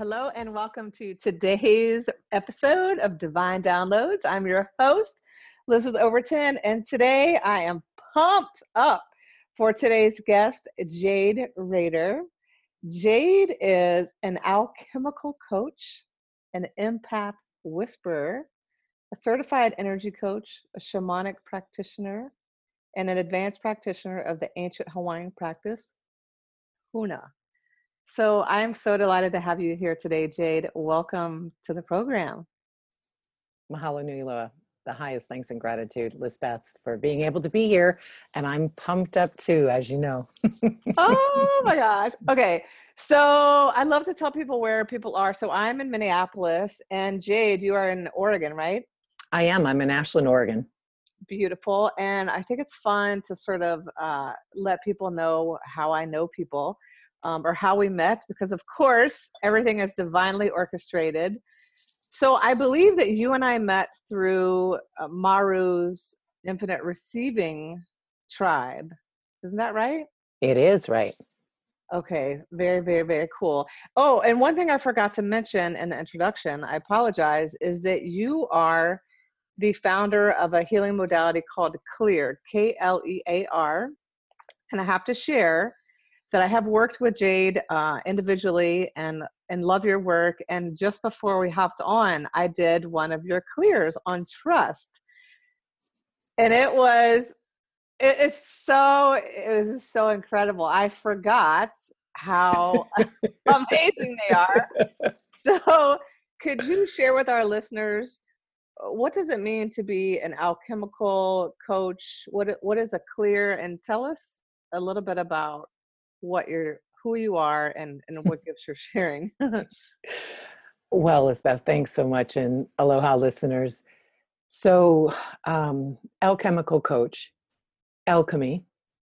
Hello, and welcome to today's episode of Divine Downloads. I'm your host, Elizabeth Overton, and today I am pumped up for today's guest, Jade Rader. Jade is an alchemical coach, an empath whisperer, a certified energy coach, a shamanic practitioner, and an advanced practitioner of the ancient Hawaiian practice, Huna. So I'm so delighted to have you here today, Jade. Welcome to the program. Mahalo nui loa. The highest thanks and gratitude, Lisbeth, for being able to be here. And I'm pumped up too, as you know. oh my gosh. Okay. So I love to tell people where people are. So I'm in Minneapolis, and Jade, you are in Oregon, right? I am. I'm in Ashland, Oregon. Beautiful. And I think it's fun to sort of uh, let people know how I know people um, or how we met, because of course, everything is divinely orchestrated. So I believe that you and I met through uh, Maru's Infinite Receiving Tribe. Isn't that right? It is right. Okay, very, very, very cool. Oh, and one thing I forgot to mention in the introduction, I apologize, is that you are the founder of a healing modality called Clear, K L E A R. And I have to share that I have worked with Jade uh, individually and and love your work. And just before we hopped on, I did one of your clears on trust, and it was it is so it was so incredible. I forgot how amazing they are. So, could you share with our listeners? Uh, what does it mean to be an alchemical coach? What what is a clear And tell us a little bit about what you're who you are and and what gifts you're sharing. Well Lisbeth, thanks so much and aloha listeners. So um, alchemical coach alchemy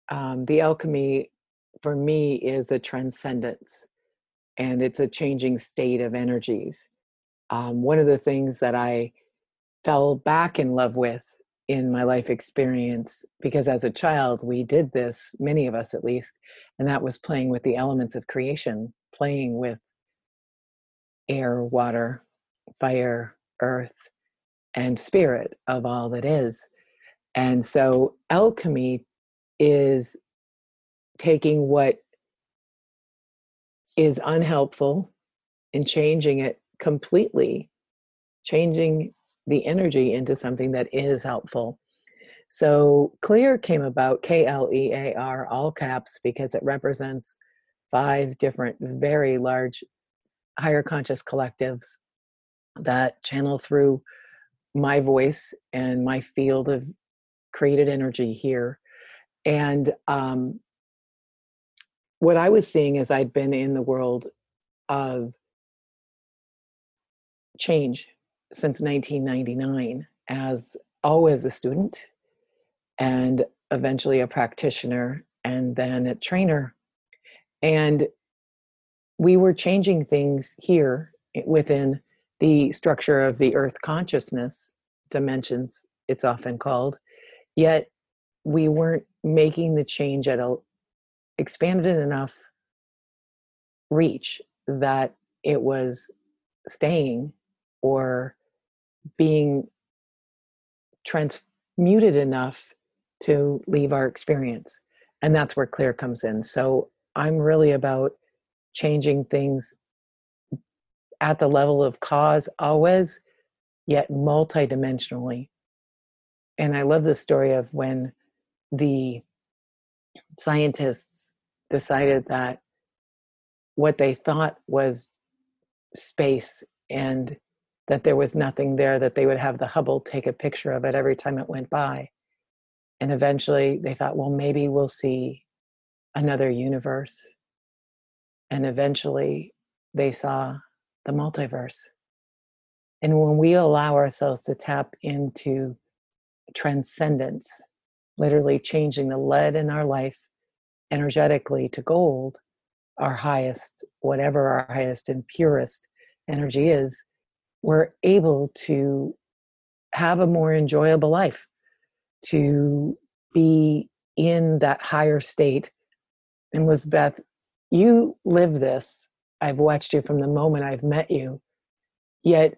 um, the alchemy for me is a transcendence and it's a changing state of energies. Um, one of the things that i fell back in love with in my life experience because as a child we did this many of us at least and that was playing with the elements of creation playing with air water fire earth and spirit of all that is. And so alchemy is taking what is unhelpful and changing it completely changing the energy into something that is helpful. So clear came about, K L E A R, all caps, because it represents five different, very large higher conscious collectives that channel through my voice and my field of created energy here. And um, what I was seeing as I'd been in the world of change since 1999 as always a student and eventually a practitioner and then a trainer. And we were changing things here within the structure of the earth consciousness dimensions, it's often called. Yet we weren't making the change at a expanded enough reach that it was staying or being transmuted enough to leave our experience. And that's where clear comes in. So I'm really about changing things at the level of cause always, yet multidimensionally. And I love the story of when the scientists decided that what they thought was space and that there was nothing there, that they would have the Hubble take a picture of it every time it went by. And eventually they thought, well, maybe we'll see another universe. And eventually they saw the multiverse. And when we allow ourselves to tap into transcendence, literally changing the lead in our life energetically to gold, our highest, whatever our highest and purest energy is, we're able to have a more enjoyable life, to be in that higher state. And Lisbeth, you live this. I've watched you from the moment I've met you. Yet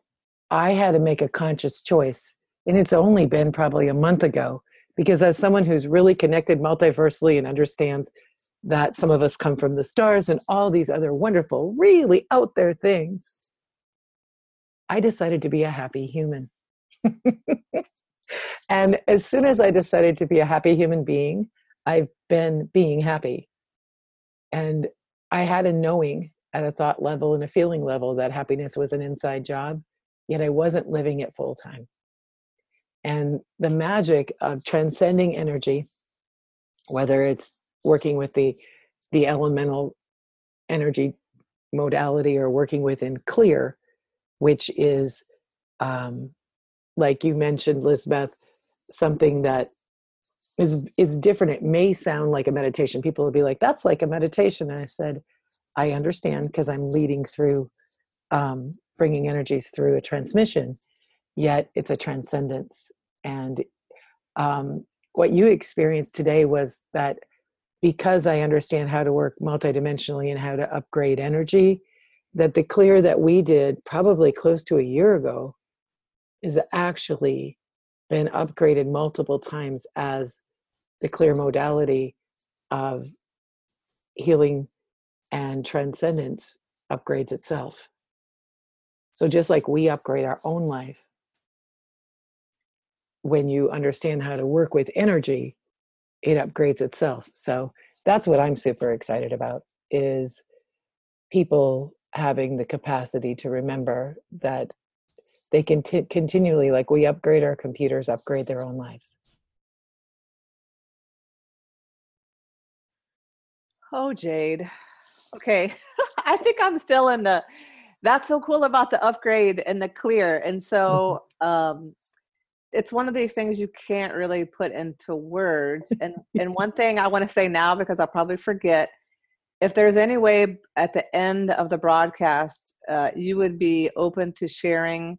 I had to make a conscious choice. And it's only been probably a month ago because, as someone who's really connected multiversely and understands that some of us come from the stars and all these other wonderful, really out there things, I decided to be a happy human. and as soon as I decided to be a happy human being, I've been being happy. And I had a knowing at a thought level and a feeling level that happiness was an inside job, yet I wasn't living it full time. And the magic of transcending energy, whether it's working with the the elemental energy modality or working within clear, which is um, like you mentioned, Lisbeth, something that is is different. It may sound like a meditation. People will be like, "That's like a meditation." And I said, "I understand because I'm leading through, um, bringing energies through a transmission. Yet it's a transcendence." And um, what you experienced today was that because I understand how to work multidimensionally and how to upgrade energy, that the clear that we did probably close to a year ago is actually been upgraded multiple times as the clear modality of healing and transcendence upgrades itself. So, just like we upgrade our own life, when you understand how to work with energy, it upgrades itself. So, that's what I'm super excited about is people having the capacity to remember that they can t- continually like we upgrade our computers upgrade their own lives Oh, Jade. Okay. I think I'm still in the that's so cool about the upgrade and the clear. And so um it's one of these things you can't really put into words. And and one thing I want to say now because I'll probably forget if there's any way at the end of the broadcast uh, you would be open to sharing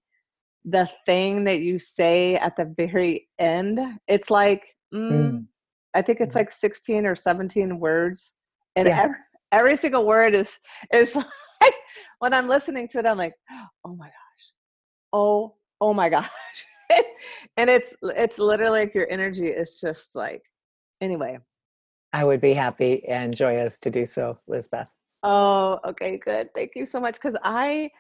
the thing that you say at the very end it's like mm, mm. i think it's mm-hmm. like 16 or 17 words and yeah. every, every single word is is like when i'm listening to it i'm like oh my gosh oh oh my gosh and it's it's literally like your energy is just like anyway i would be happy and joyous to do so lisbeth. Oh okay good. Thank you so much because i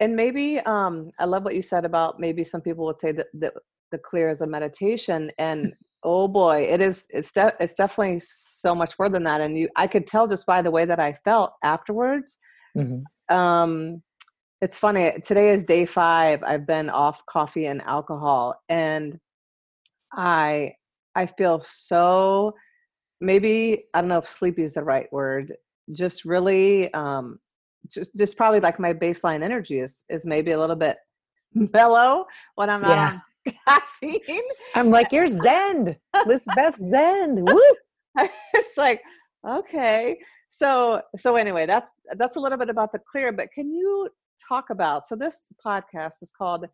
and maybe um i love what you said about maybe some people would say that, that the clear is a meditation and oh boy it is it's de- it's definitely so much more than that and you i could tell just by the way that i felt afterwards. Mm-hmm. um it's funny today is day five i've been off coffee and alcohol and i i feel so maybe i don't know if sleepy is the right word just really um just just probably like my baseline energy is is maybe a little bit mellow when i'm not on caffeine. I'm like, you're zen, Lisbeth Zen. Woo! it's like, okay. So so anyway, that's that's a little bit about the clear, but can you talk about so this podcast is called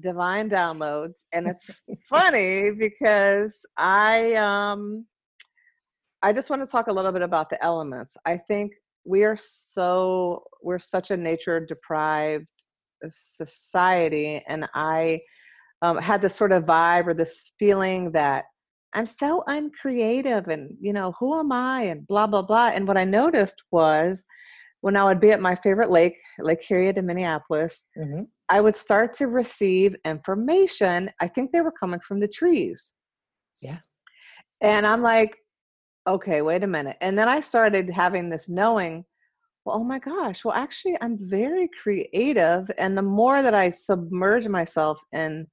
Divine Downloads, and it's funny because I um I just want to talk a little bit about the elements. I think we are so we're such a nature deprived society and i um, had this sort of vibe or this feeling that i'm so uncreative and you know who am i and blah blah blah and what i noticed was when i would be at my favorite lake lake harriet in minneapolis mm-hmm. i would start to receive information i think they were coming from the trees yeah and i'm like okay, wait a minute. And then I started having this knowing, well, oh my gosh, well, actually, I'm very creative. And the more that I submerge myself in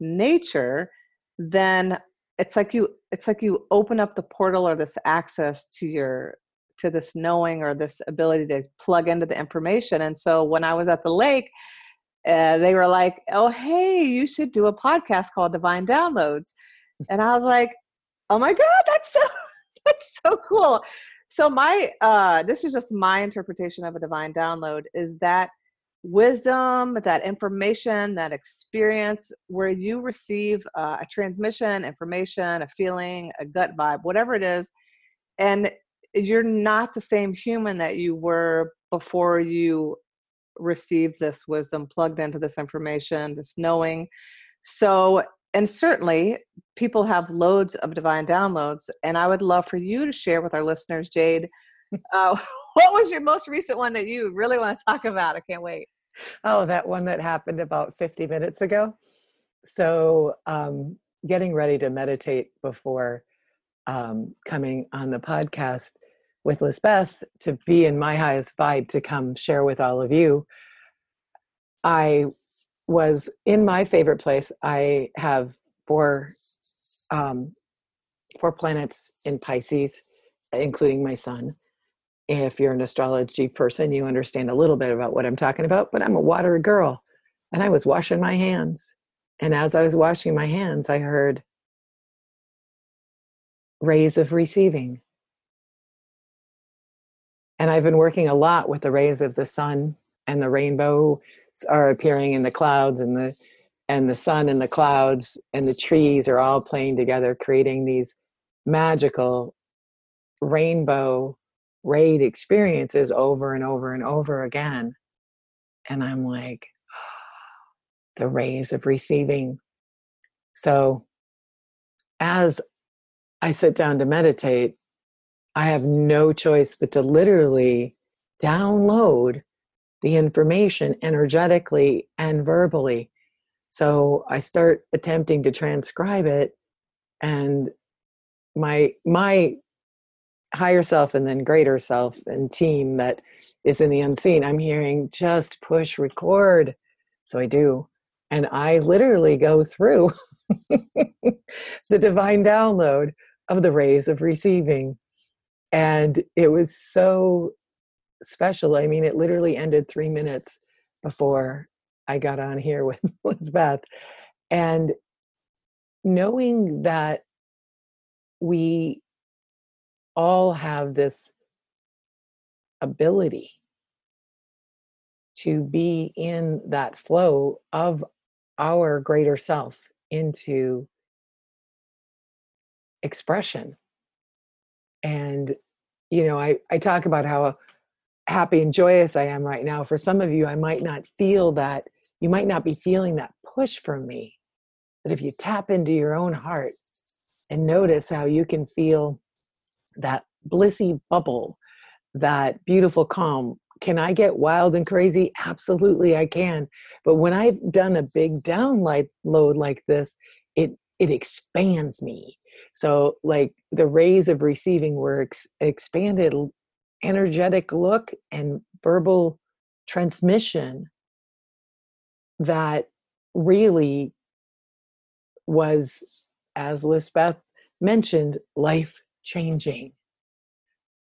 nature, then it's like you it's like you open up the portal or this access to your to this knowing or this ability to plug into the information and so when i was at the lake uh, they were like oh hey you should do a podcast called divine downloads and i was like oh my god that's so that's so cool. So my uh this is just my interpretation of a divine download is that wisdom, that information, that experience where you receive uh, a transmission, information, a feeling, a gut vibe, whatever it is, and you're not the same human that you were before you received this wisdom, plugged into this information, this knowing. So, and certainly people have loads of divine downloads. And I would love for you to share with our listeners, Jade, uh, what was your most recent one that you really want to talk about? I can't wait. Oh, that one that happened about 50 minutes ago. So, um, getting ready to meditate before um, coming on the podcast with Lisbeth to be in my highest vibe to come share with all of you. I was in my favorite place. I have four um, four planets in Pisces, including my sun. If you're an astrology person, you understand a little bit about what I'm talking about. But I'm a water girl, and I was washing my hands, and as I was washing my hands, I heard rays of receiving. And I've been working a lot with the rays of the sun and the rainbow are appearing in the clouds and the and the sun and the clouds and the trees are all playing together creating these magical rainbow rayed experiences over and over and over again. And i'm like the rays of receiving. So as i sit down to meditate i have no choice but to literally download the information energetically and verbally. So I start attempting to transcribe it and my my higher self and then greater self and team that is in the unseen i'm hearing just push record. So i do. And i literally go through the divine download of the rays of receiving. And it was so special. I mean, it literally ended three minutes before I got on here with Lisbeth. And knowing that we all have this ability to be in that flow of our greater self into expression. And, you know, I, I talk about how happy and joyous I am right now. For some of you, I might not feel that, you might not be feeling that push from me. But if you tap into your own heart and notice how you can feel that blissy bubble, that beautiful calm. Can I get wild and crazy? Absolutely, I can. But when I've done a big download like this, it it expands me. So, like the rays of receiving were ex- expanded energetic look and verbal transmission that really was, as Lisbeth mentioned, life changing.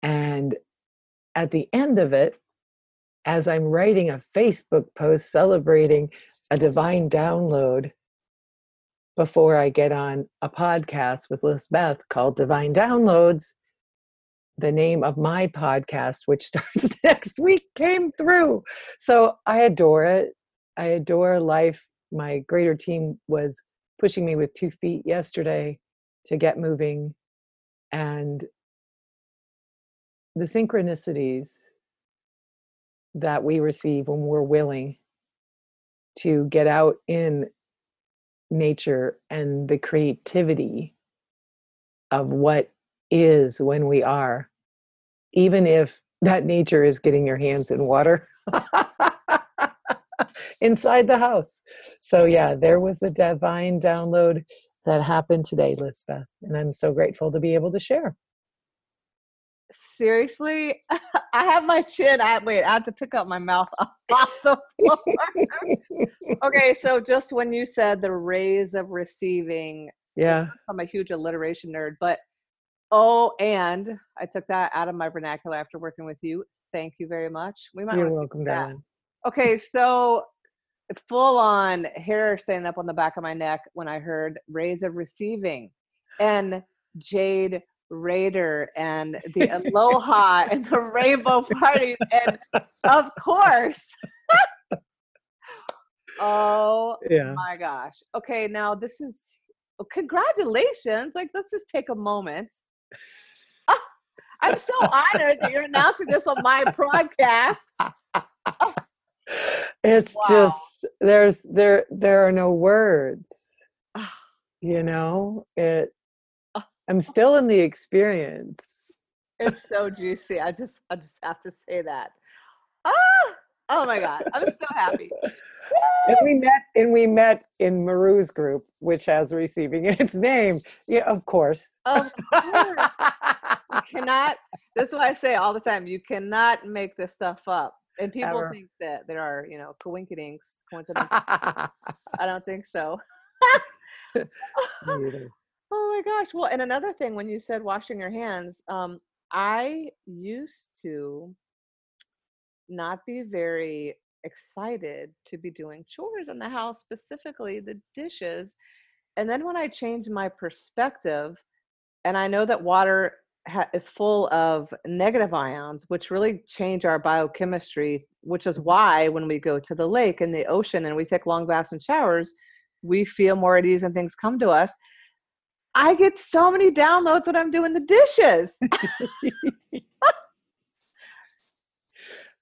And at the end of it, as I'm writing a Facebook post celebrating a divine download before I get on a podcast with Lisbeth called Divine Downloads, the name of my podcast, which starts next week, came through. So I adore it. I adore life. My greater team was pushing me with two feet yesterday to get moving. And the synchronicities that we receive when we're willing to get out in nature and the creativity of what is when we are, even if that nature is getting your hands in water inside the house. So, yeah, there was the divine download that happened today, Lisbeth. And I'm so grateful to be able to share. Seriously, I have my chin. I wait. I have to pick up my mouth off the floor. okay, so just when you said the rays of receiving, yeah, I'm a huge alliteration nerd, but Oh, and I took that out of my vernacular after working with you. Thank you very much. We might You're welcome, darling. Okay, so full on hair standing up on the back of my neck when I heard Rays of Receiving and Jade Rader and the Aloha and the Rainbow Parties. And of course, oh yeah. my gosh. Okay, now this is well, congratulations. Like, let's just take a moment I'm so honored that you're announcing this on my broadcast. it's Wow. just there's there there are no words. Ah. You know, it Ah. I'm still in the experience. It's so juicy. I just I just have to say that. Ah! Oh my god. I'm so happy. And we met and we met in Maru's group, which has receiving its name. Yeah, of course. Of course. You cannot this is why I say all the time. You cannot make this stuff up. And people Ever. think that there are, you know, coincidences. I don't think so. Oh my gosh. Well, and another thing, when you said washing your hands, um, I used to not be very excited to be doing chores in the house, specifically the dishes. And then when I change my perspective, and I know that water ha- is full of negative ions, which really change our biochemistry, which is mm-hmm. why when we go to the lake and the ocean and we take long baths and showers, we feel more at ease and things come to us. I get so many downloads when I'm doing the dishes.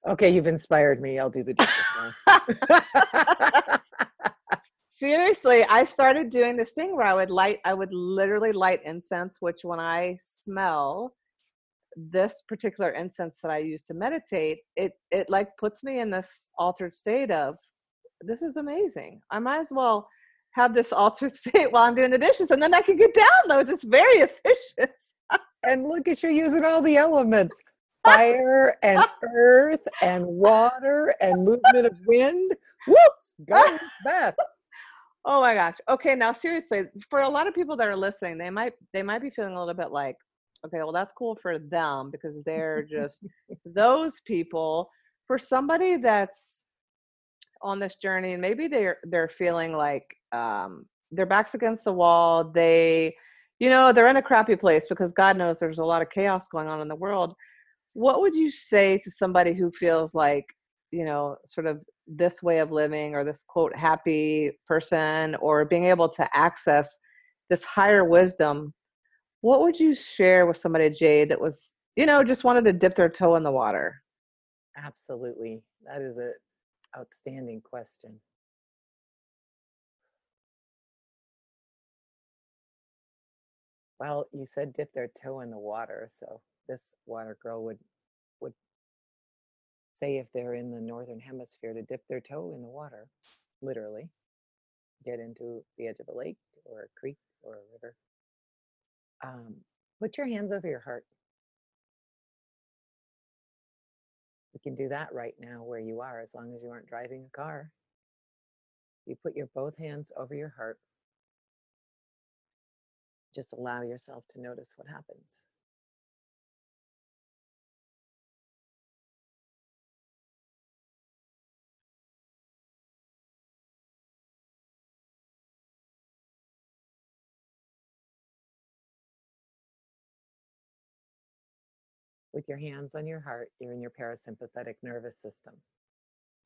Okay, you've inspired me. I'll do the dishes now. Seriously, I started doing this thing where I would light, I would literally light incense, which when I smell this particular incense that I use to meditate, it it like puts me in this altered state of this is amazing. I might as well have this altered state while I'm doing the dishes and then I can get downloads. It's very efficient. and look at you using all the elements fire and earth and water and movement of wind. Woo! Go, Beth. Oh my gosh. Okay, now seriously, for a lot of people that are listening, they might they might be feeling a little bit like, okay, well that's cool for them because they're just those people. For somebody that's on this journey and maybe they're they're feeling like um their backs against the wall, they you know, they're in a crappy place because God knows there's a lot of chaos going on in the world. What would you say to somebody who feels like, you know, sort of this way of living or this quote happy person or being able to access this higher wisdom what would you share with somebody jade that was you know just wanted to dip their toe in the water Absolutely. That is an outstanding question. Well, you said dip their toe in the water, so this water girl would would say if they're in the northern hemisphere to dip their toe in the water, literally, get into the edge of a lake or a creek or a river. Um, put your hands over your heart. You can do that right now where you are, as long as you aren't driving a car. You put your both hands over your heart. Just allow yourself to notice what happens. With your hands on your heart, you're in your parasympathetic nervous system.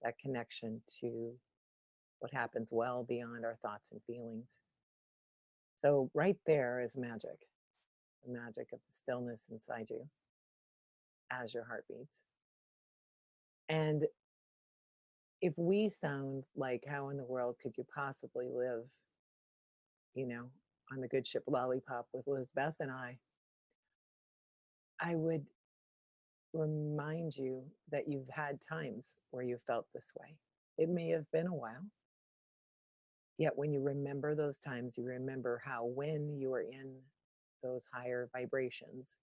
That connection to what happens well beyond our thoughts and feelings. So, right there is magic the magic of the stillness inside you as your heart beats. And if we sound like how in the world could you possibly live, you know, on the good ship lollipop with Lisbeth and I, I would remind you that you've had times where you felt this way. It may have been a while. Yet when you remember those times, you remember how when you were in those higher vibrations,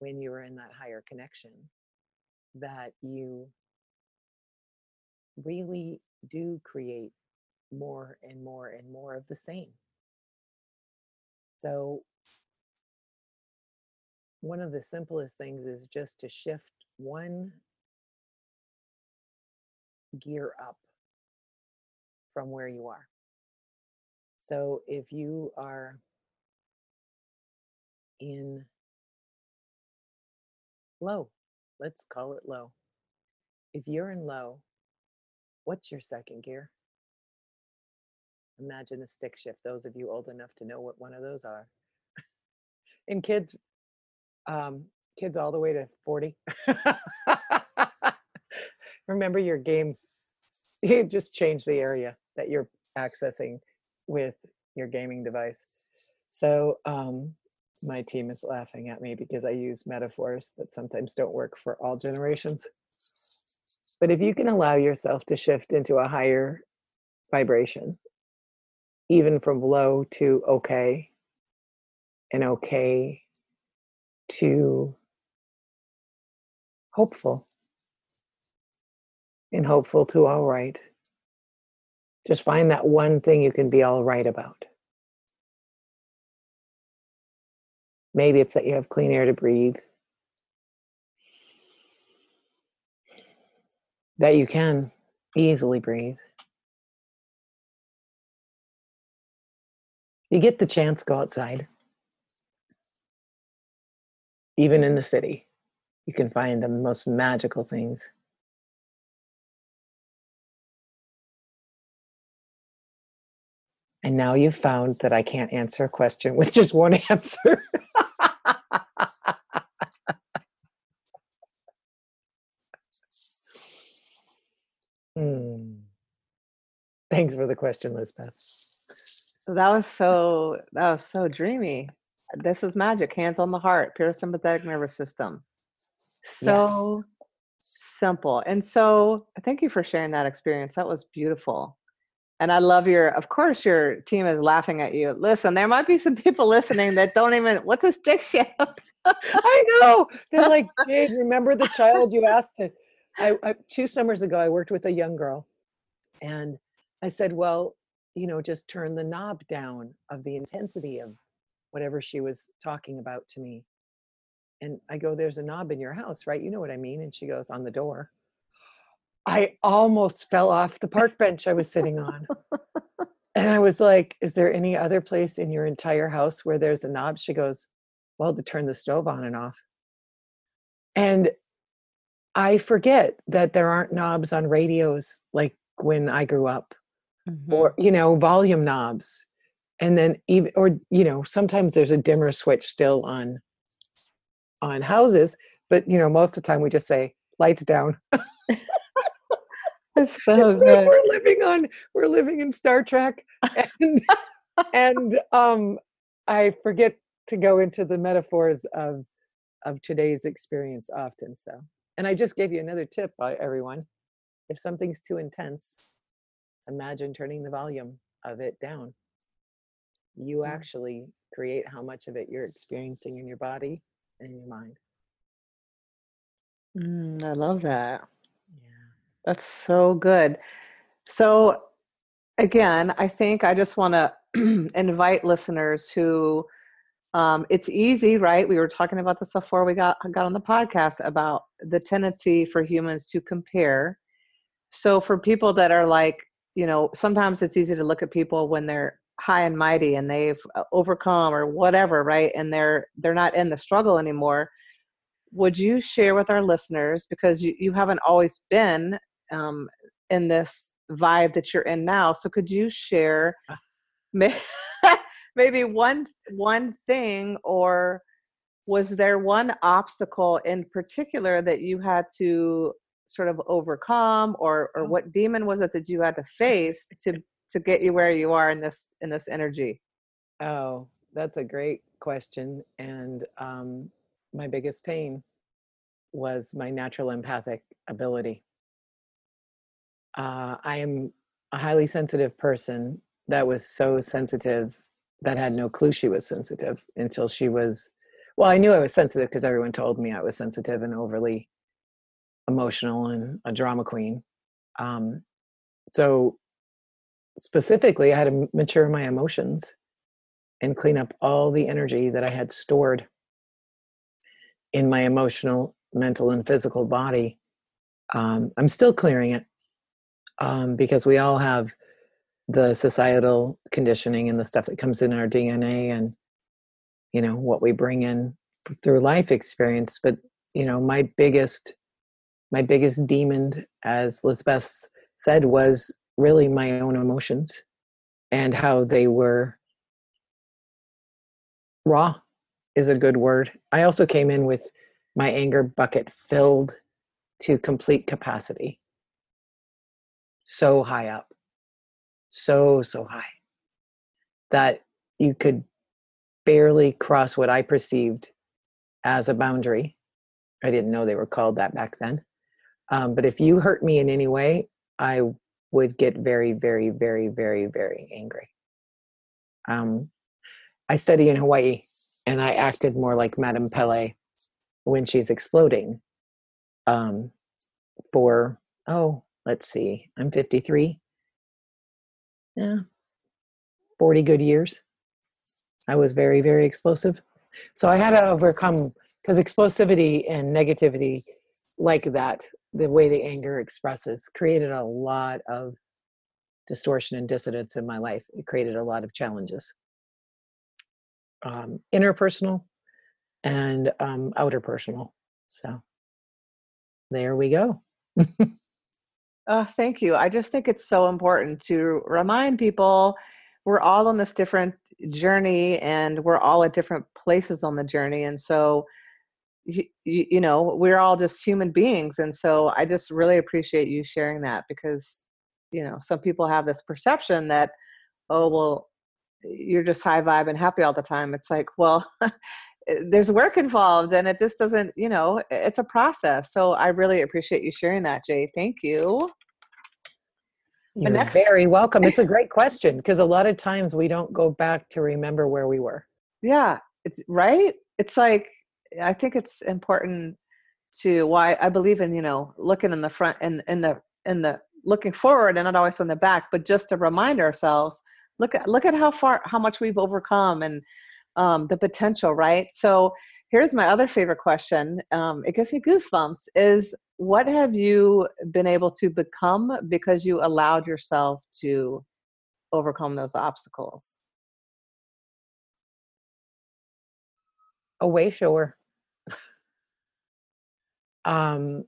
when you were in that higher connection, that you really do create more and more and more of the same. So, one of the simplest things is just to shift one gear up from where you are. So, if you are in low, let's call it low. If you're in low, what's your second gear? Imagine a stick shift. Those of you old enough to know what one of those are. In kids' um, kids all the way to 40. Remember your game. You just change the area that you're accessing with your gaming device. So um, my team is laughing at me because I use metaphors that sometimes don't work for all generations. But if you can allow yourself to shift into a higher vibration, even from low to okay, and okay to hopeful, and hopeful to all right. Just find that one thing you can be all right about. Maybe it's that you have clean air to breathe, that you can easily breathe. You get the chance, go outside. Even in the city, you can find the most magical things. And now you've found that I can't answer a question with just one answer. hmm. Thanks for the question, Lisbeth. That was so that was so dreamy. This is magic. Hands on the heart, parasympathetic nervous system. So simple. And so thank you for sharing that experience. That was beautiful. And I love your, of course, your team is laughing at you. Listen, there might be some people listening that don't even, what's a stick shift? I know. They're like, Jade, remember the child you asked to? I, I, two summers ago, I worked with a young girl and I said, well, you know, just turn the knob down of the intensity of whatever she was talking about to me. And I go, there's a knob in your house, right? You know what I mean? And she goes, on the door. I almost fell off the park bench I was sitting on. and I was like, Is there any other place in your entire house where there's a knob? She goes, Well, to turn the stove on and off. And I forget that there aren't knobs on radios like when I grew up, Mhm. or, you know, volume knobs. And then even, or, you know, sometimes there's a dimmer switch still on on houses, but you know, most of the time we just say lights down. It's so good. we're living on we're living in Star Trek and and um I forget to go into the metaphors of of today's experience often so and I just gave you another tip uh, everyone if something's too intense imagine turning the volume of it down you Mm. actually create how much of it you're experiencing in your body and your mind Mm, I love that. yeah That's so good. So, again, I think I just want to invite listeners who um, it's easy, right? We were talking about this before we got got on the podcast about the tendency for humans to compare. So, for people that are like, you know, sometimes it's easy to look at people when they're high and mighty and they've uh, overcome or whatever, right? And they're they're not in the struggle anymore. Would you share with our listeners because you, you haven't always been um, in this vibe that you're in now. So could you share Ah. may- maybe one one thing or was there one obstacle in particular that you had to sort of overcome or or Oh. what demon was it that you had to face to to get you where you are in this in this energy? Oh, that's a great question. And um, my biggest pain was my natural empathic ability. Uh, I am a highly sensitive person that was so sensitive that had no clue she was sensitive until she was. Well, I knew I was sensitive because everyone told me I was sensitive and overly emotional and a drama queen. Um, so, specifically, I had to mature my emotions and clean up all the energy that I had stored in my emotional, mental, and physical body. Um, I'm still clearing it um, because we all have the societal conditioning and the stuff that comes in our DNA and you know what we bring in through life experience. But you know, my biggest, my biggest demon, as Lisbeth said, was really my own emotions and how they were raw is a good word. I also came in with my anger bucket filled to complete capacity. So high up, so, so high that you could barely cross what I perceived as a boundary. I didn't know they were called that back then. Um, but if you hurt me in any way, I would get very, very, very, very, very angry. Um, I study in Hawaii and I acted more like Madame Pele when she's exploding um, for, oh, let's see, I'm 53. Yeah, 40 good years. I was very, very explosive. So I had to overcome because explosivity and negativity like that, the way the anger expresses, created a lot of distortion and dissonance in my life. It created a lot of challenges, um, interpersonal and um, outer personal. So there we go. oh, thank you. I just think it's so important to remind people we're all on this different journey and we're all at different places on the journey. And so, you, you know, we're all just human beings. And so I just really appreciate you sharing that because, you know, some people have this perception that, oh, well, you're just high vibe and happy all the time. It's like, well, eh, there's work involved and it just doesn't, you know, it's a process. So I really appreciate you sharing that, Jay. Thank you. You're next- very welcome. It's a great question because a lot of times we don't go back to remember where we were. Yeah, it's right. It's like I think it's important to why I believe in you know looking in the front and in, in the in the looking forward and not always on the back, but just to remind ourselves look at look at how far how much we've overcome and um, the potential. Right. So here's my other favorite question. Um, it gives me goosebumps. Is what have you been able to become because you allowed yourself to overcome those obstacles? A way shower. Um,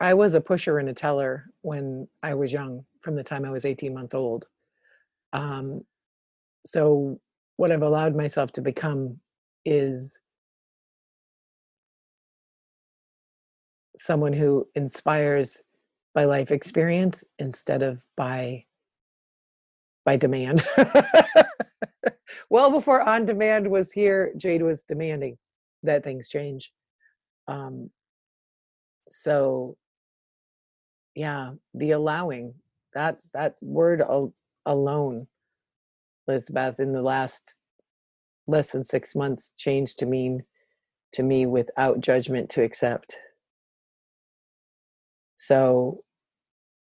I was a pusher and a teller when I was young, from the time I was 18 months old. Um, so, what I've allowed myself to become is someone who inspires by life experience instead of by by demand. well before on demand was here, Jade was demanding that things change. Um, so yeah, the allowing that that word al- alone, Elizabeth, in the last less than six months changed to mean to me without judgment to accept. So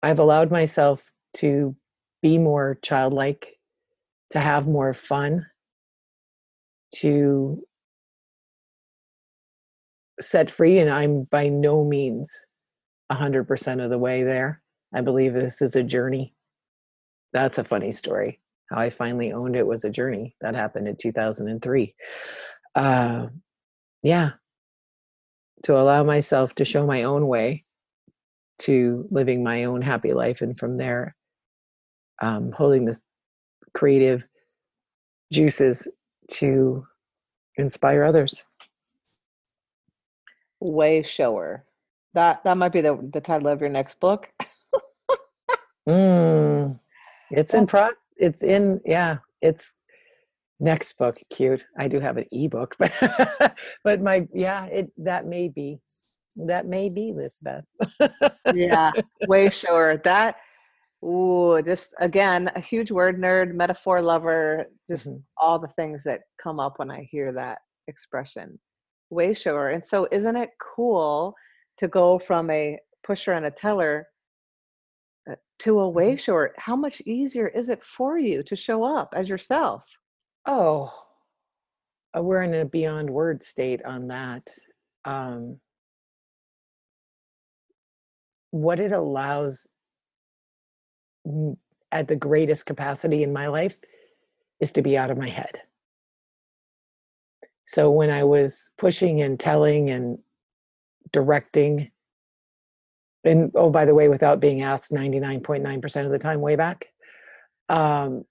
I've allowed myself to be more childlike, to have more fun, to set free. And I'm by no means 100% of the way there. I believe this is a journey. That's a funny story. How I finally owned it was a journey. That happened in 2003. Uh, yeah. To allow myself to show my own way to living my own happy life and from there um, holding this creative juices to inspire others way shower that that might be the, the title of your next book mm, it's in pro it's in yeah it's next book cute i do have an ebook but but my yeah it that may be that may be Lisbeth. yeah, way sure. That ooh, just again, a huge word nerd, metaphor lover, just mm-hmm. all the things that come up when I hear that expression. Way sure. And so isn't it cool to go from a pusher and a teller uh, to a way mm-hmm. short? How much easier is it for you to show up as yourself? Oh, uh, we're in a beyond word state on that. Um, what it allows at the greatest capacity in my life is to be out of my head. So when I was pushing and telling and directing, and oh, by the way, without being asked 99.9% of the time way back, um,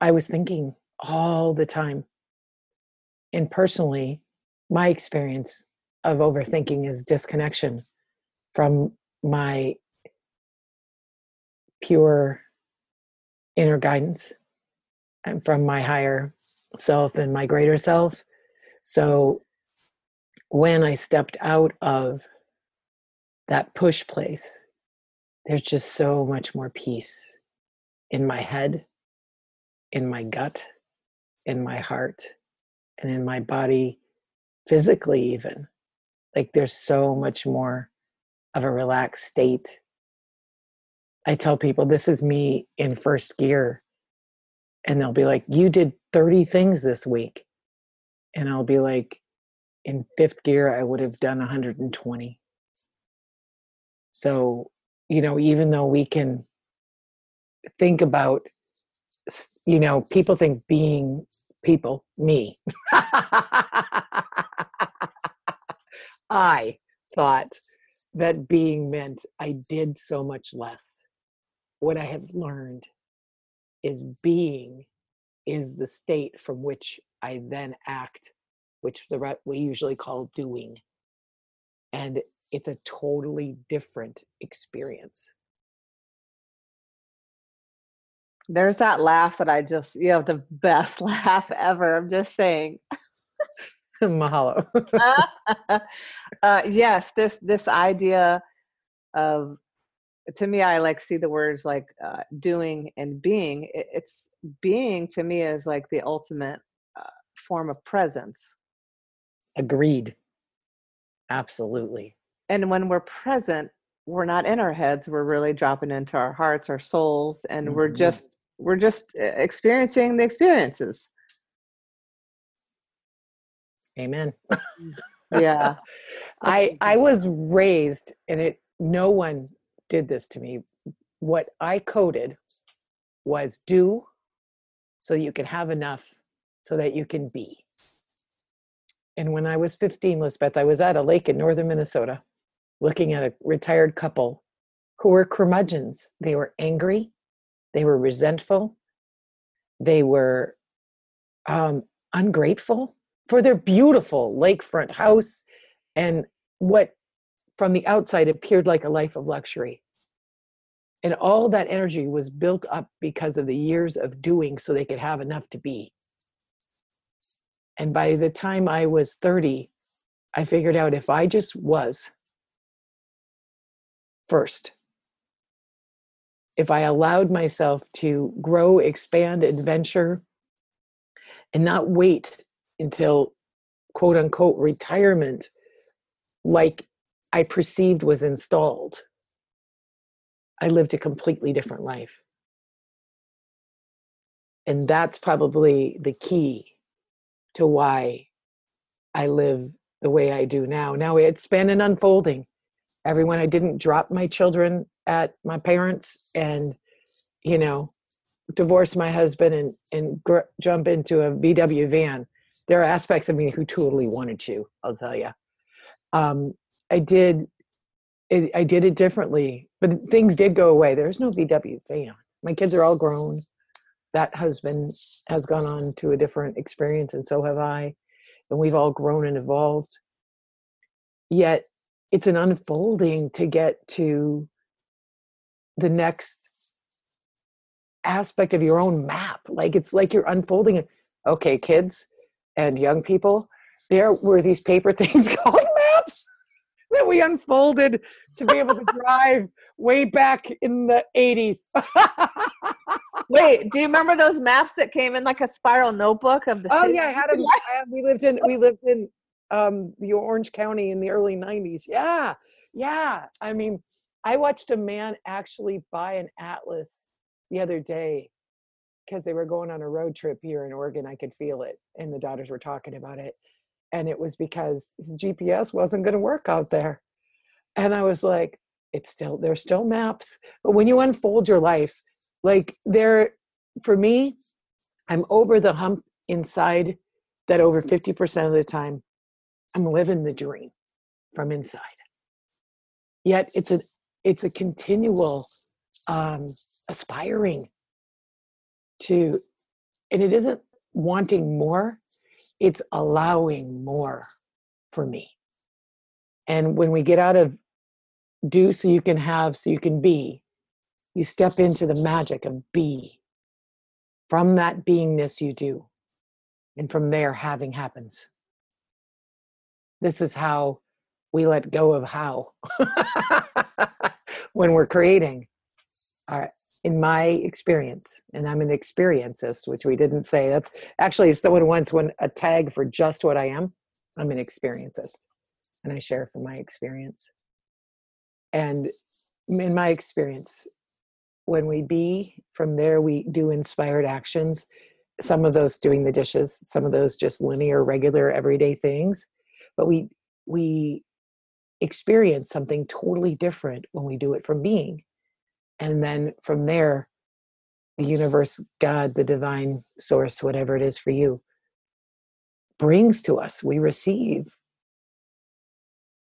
I was thinking all the time. And personally, my experience of overthinking is disconnection from my pure inner guidance and from my higher self and my greater self. So when I stepped out of that push place, there's just so much more peace in my head, in my gut, in my heart, and in my body, physically, even. Like there's so much more of a relaxed state. I tell people this is me in first gear, and they'll be like, You did 30 things this week. And I'll be like, In fifth gear, I would have done 120. So, you know, even though we can think about, you know, people think being people, me. I thought that being meant I did so much less. What I have learned is being is the state from which I then act, which the we usually call doing. And it's a totally different experience. There's that laugh that I just, you have the best laugh ever. I'm just saying. Mahalo. uh, yes, this this idea of to me, I like see the words like uh, doing and being. It, it's being to me is like the ultimate form of presence. Agreed. Absolutely. And when we're present, we're not in our heads. We're really dropping into our hearts, our souls, and mm-hmm. we're just we're just uh, experiencing the experiences. Amen. yeah. I I was raised and it no one did this to me. What I coded was do so you can have enough so that you can be. And when I was 15, Lisbeth, I was at a lake in northern Minnesota looking at a retired couple who were curmudgeons. They were angry, they were resentful, they were um, ungrateful for their beautiful lakefront house and what from the outside appeared like a life of luxury. And all that energy was built up because of the years of doing so they could have enough to be. And by the time I was 30, I figured out if I just was first, if I allowed myself to grow, expand, adventure, and not wait until quote unquote retirement like I perceived was installed, I lived a completely different life. And that's probably the key to why I live the way I do now. Now it's been an unfolding. Everyone, I didn't drop my children at my parents and, you know, divorce my husband and, and gr- jump into a VW van. There are aspects of me who totally wanted to i'll tell you um, i did it, i did it differently but things did go away. There's no vw van. My kids are all grown that husband has gone on to a different experience and so have i and we've all grown and evolved yet it's an unfolding to get to the next aspect of your own map like it's like you're unfolding okay kids and young people, there were these paper things called maps that we unfolded to be able to drive way back in the 80s. Wait, do you remember those maps that came in like a spiral notebook of the city? Oh yeah, I had them. We lived in we lived in um the Orange County in the early 90s. Yeah. Yeah. I mean, I watched a man actually buy an atlas the other day because they were going on a road trip here in Oregon. I could feel it, and the daughters were talking about it, and it was because his GPS wasn't going to work out there, and I was like, "It's still there's still maps, but when you unfold your life, like there, for me, I'm over the hump inside. That over fifty percent of the time, I'm living the dream from inside. Yet it's a it's a continual um, aspiring to and it isn't wanting more it's allowing more for me And when we get out of do so you can have, so you can be, you step into the magic of be. From that beingness, you do. And from there, having happens. This is how we let go of how when we're creating. All right. In my experience, and I'm an experiencist, which we didn't say. That's actually someone once when a tag for just what I am. I'm an experiencist, and I share from my experience. And in my experience, when we be, from there we do inspired actions. Some of those doing the dishes, some of those just linear, regular, everyday things. But we we experience something totally different when we do it from being. And then from there, the universe, God, the divine source, whatever it is for you, brings to us. We receive.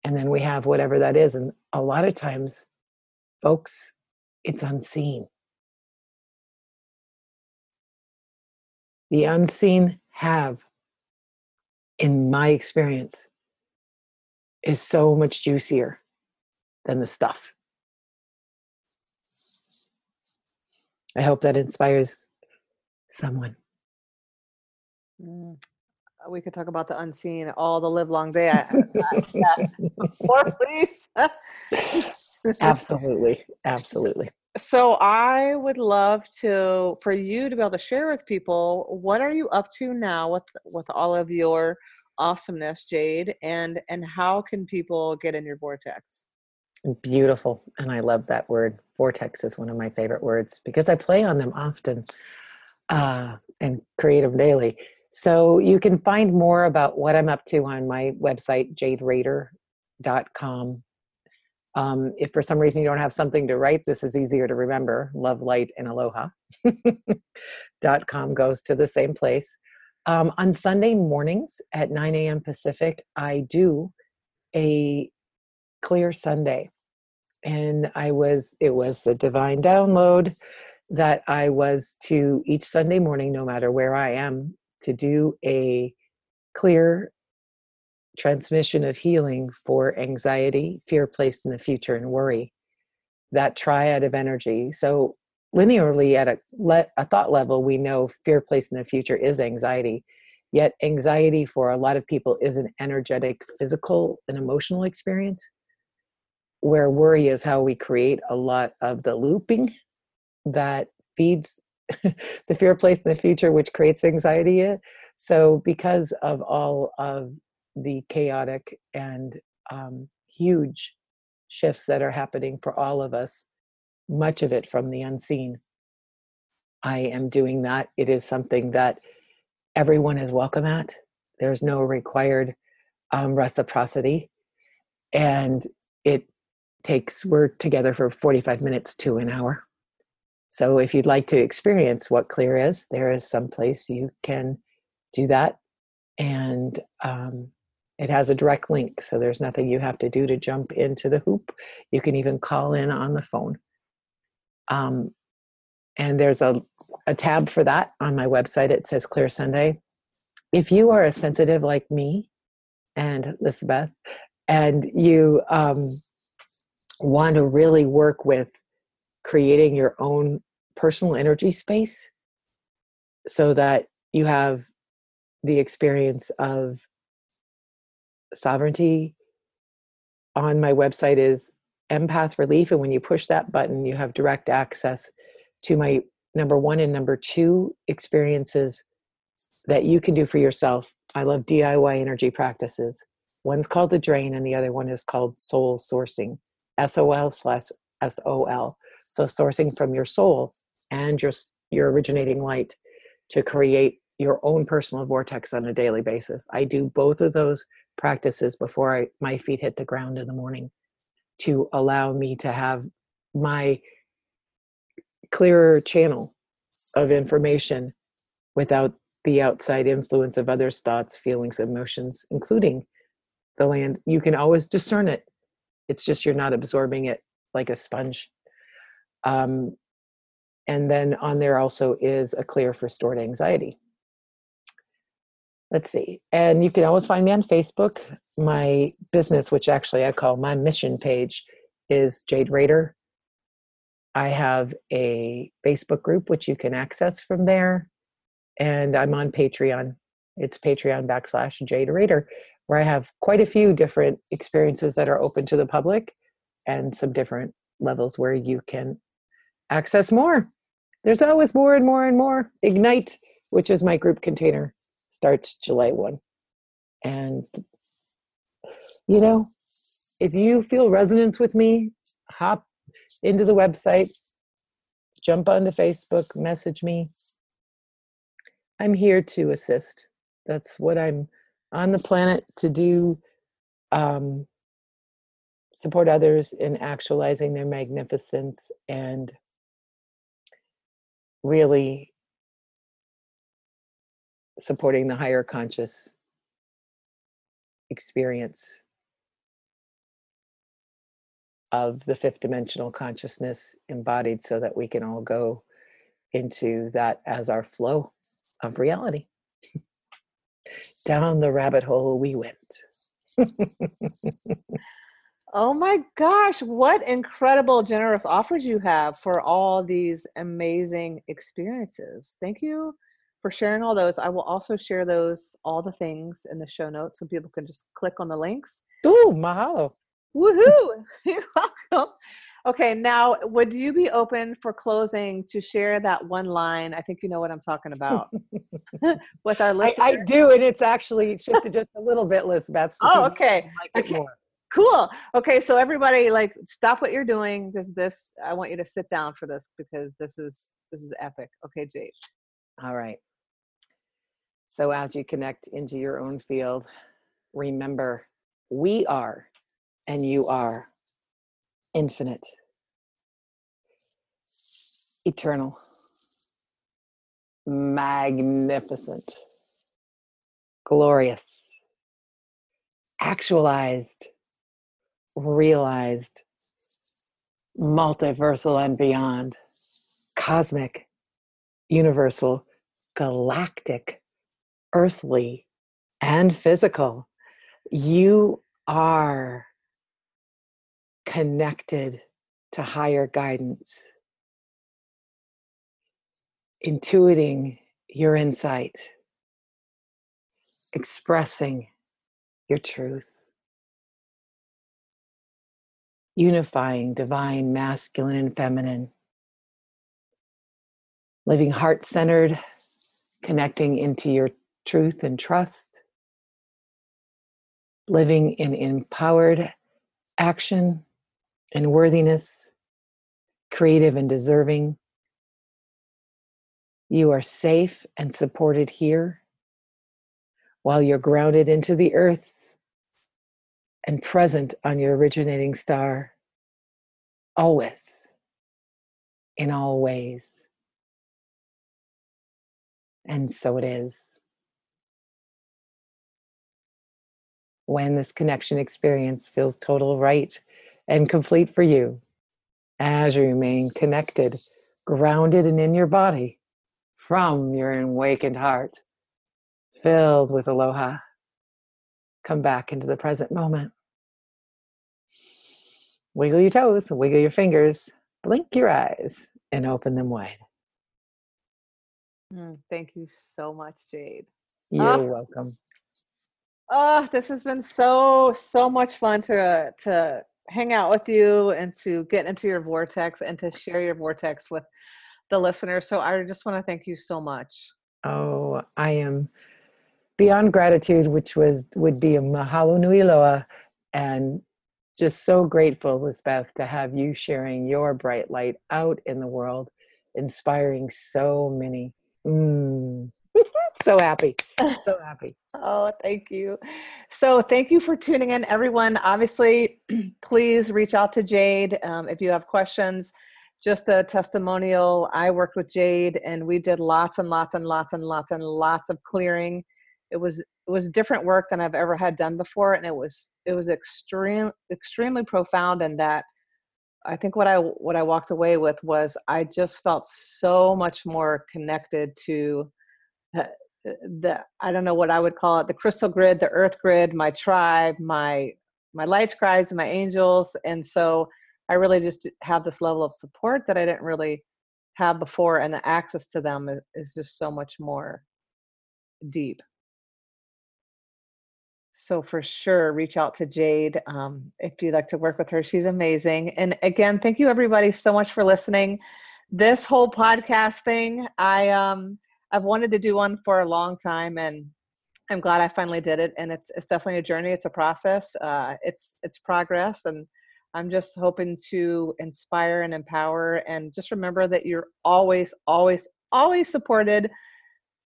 And then we have whatever that is. And a lot of times, folks, it's unseen. The unseen have, in my experience, is so much juicier than the stuff. I hope that inspires someone. Mm. We could talk about the unseen all the live long day. I, I, please. absolutely, absolutely. So I would love to for you to be able to share with people what are you up to now with with all of your awesomeness, Jade, and and how can people get in your vortex? Beautiful, and I love that word. Vortex is one of my favorite words because I play on them often uh, and creative daily. So you can find more about what I'm up to on my website, jaderader.com. Um, if for some reason you don't have something to write, this is easier to remember. Love, light, and aloha. dot com goes to the same place. Um, on Sunday mornings at 9 a.m. Pacific, I do a clear Sunday. And I was, it was a divine download that I was to each Sunday morning, no matter where I am, to do a clear transmission of healing for anxiety, fear placed in the future, and worry. That triad of energy. So linearly at a, le- a thought level, we know fear placed in the future is anxiety. Yet, anxiety for a lot of people is an energetic, physical, and emotional experience, where worry is how we create a lot of the looping that feeds the fear placed in the future, which creates anxiety. So, because of all of the chaotic and um, huge shifts that are happening for all of us, much of it from the unseen. I am doing that. It is something that everyone is welcome at. There's no required um, reciprocity. And it takes, we're together for 45 minutes to an hour. So if you'd like to experience what clear is, there is some place you can do that. And um, it has a direct link. So there's nothing you have to do to jump into the hoop. You can even call in on the phone. Um, and there's a, a tab for that on my website. It says Clear Sunday. If you are a sensitive like me and Elizabeth, and you um, want to really work with creating your own personal energy space so that you have the experience of sovereignty on my website is empath relief and when you push that button you have direct access to my number one and number two experiences that you can do for yourself. I love diy energy practices. One's called the drain and the other one is called soul sourcing sol slash sol so sourcing from your soul and your your originating light to create your own personal vortex on a daily basis. I do both of those practices before I, my feet hit the ground in the morning to allow me to have my clearer channel of information without the outside influence of others' thoughts, feelings, emotions, including the land. You can always discern it. It's just you're not absorbing it like a sponge. Um, and then on there also is a clear for stored anxiety. Let's see. And you can always find me on Facebook my business, which actually I call my mission page, is Jade Rader. I have a Facebook group which you can access from there, and I'm on Patreon. It's Patreon backslash Jade Rader, where I have quite a few different experiences that are open to the public and some different levels where you can access more. There's always more and more and more. Ignite, which is my group container, starts July 1. And, you know, if you feel resonance with me, hop into the website, jump onto Facebook, message me. I'm here to assist. That's what I'm on the planet to do. Um, support others in actualizing their magnificence and really supporting the higher conscious experience of the fifth dimensional consciousness embodied so that we can all go into that as our flow of reality. Down the rabbit hole we went. oh my gosh, what incredible, generous offers you have for all these amazing experiences. Thank you for sharing all those. I will also share those, all the things in the show notes so people can just click on the links. Ooh, mahalo. Woohoo! You're welcome. Okay, now would you be open for closing to share that one line? I think you know what I'm talking about with our listeners. I, I, do, and it's actually shifted just a little bit, Lisbeth. So oh, okay. Like okay. Cool. Okay, so everybody, like, stop what you're doing because this. I want you to sit down for this because this is this is epic. Okay, Jade. All right. So as you connect into your own field, remember we are and you are infinite, eternal, magnificent, glorious, actualized, realized, multiversal and beyond, cosmic, universal, galactic, earthly, and physical. You are connected to higher guidance, intuiting your insight, expressing your truth, unifying divine masculine and feminine, living heart centered, connecting into your truth and trust, living in empowered action and worthiness, creative and deserving. You are safe and supported here while you're grounded into the earth and present on your originating star, always, in all ways. And so it is. When this connection experience feels total right and complete for you as you remain connected, grounded, and in your body from your awakened heart, filled with aloha. Come back into the present moment. Wiggle your toes, wiggle your fingers, blink your eyes, and open them wide. Mm, thank you so much, Jade. You're oh, welcome. Oh, this has been so so much fun to to hang out with you and to get into your vortex and to share your vortex with the listeners. So I just want to thank you so much. Oh, I am beyond gratitude, which was would be a mahalo nui loa, and just so grateful, Lisbeth, to have you sharing your bright light out in the world, inspiring so many. Mm. so happy. So happy. oh, thank you. So, thank you for tuning in, everyone. Obviously, please reach out to Jade um, if you have questions. Just a testimonial. I worked with Jade, and we did lots and lots and lots and lots and lots of clearing. It was it was different work than I've ever had done before, and it was it was extreme extremely profound. And that I think what I what I walked away with was I just felt so much more connected to the I don't know what I would call it, the crystal grid, the earth grid, my tribe, my my light scribes, my angels, and so I really just have this level of support that I didn't really have before, and the access to them is, is just so much more deep. So for sure, reach out to Jade um, if you'd like to work with her. She's amazing. And again, thank you everybody so much for listening. This whole podcast thing, I um, I've wanted to do one for a long time, and I'm glad I finally did it. And it's it's definitely a journey. It's a process. Uh, it's it's progress, and I'm just hoping to inspire and empower. And just remember that you're always, always, always supported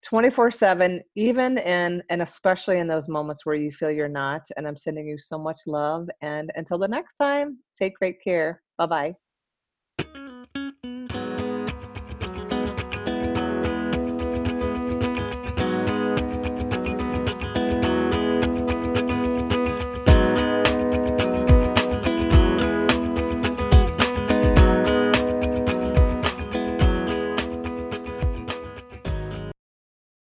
24 7 even in and especially in those moments where you feel you're not and i'm sending you so much love and until the next time take great care bye bye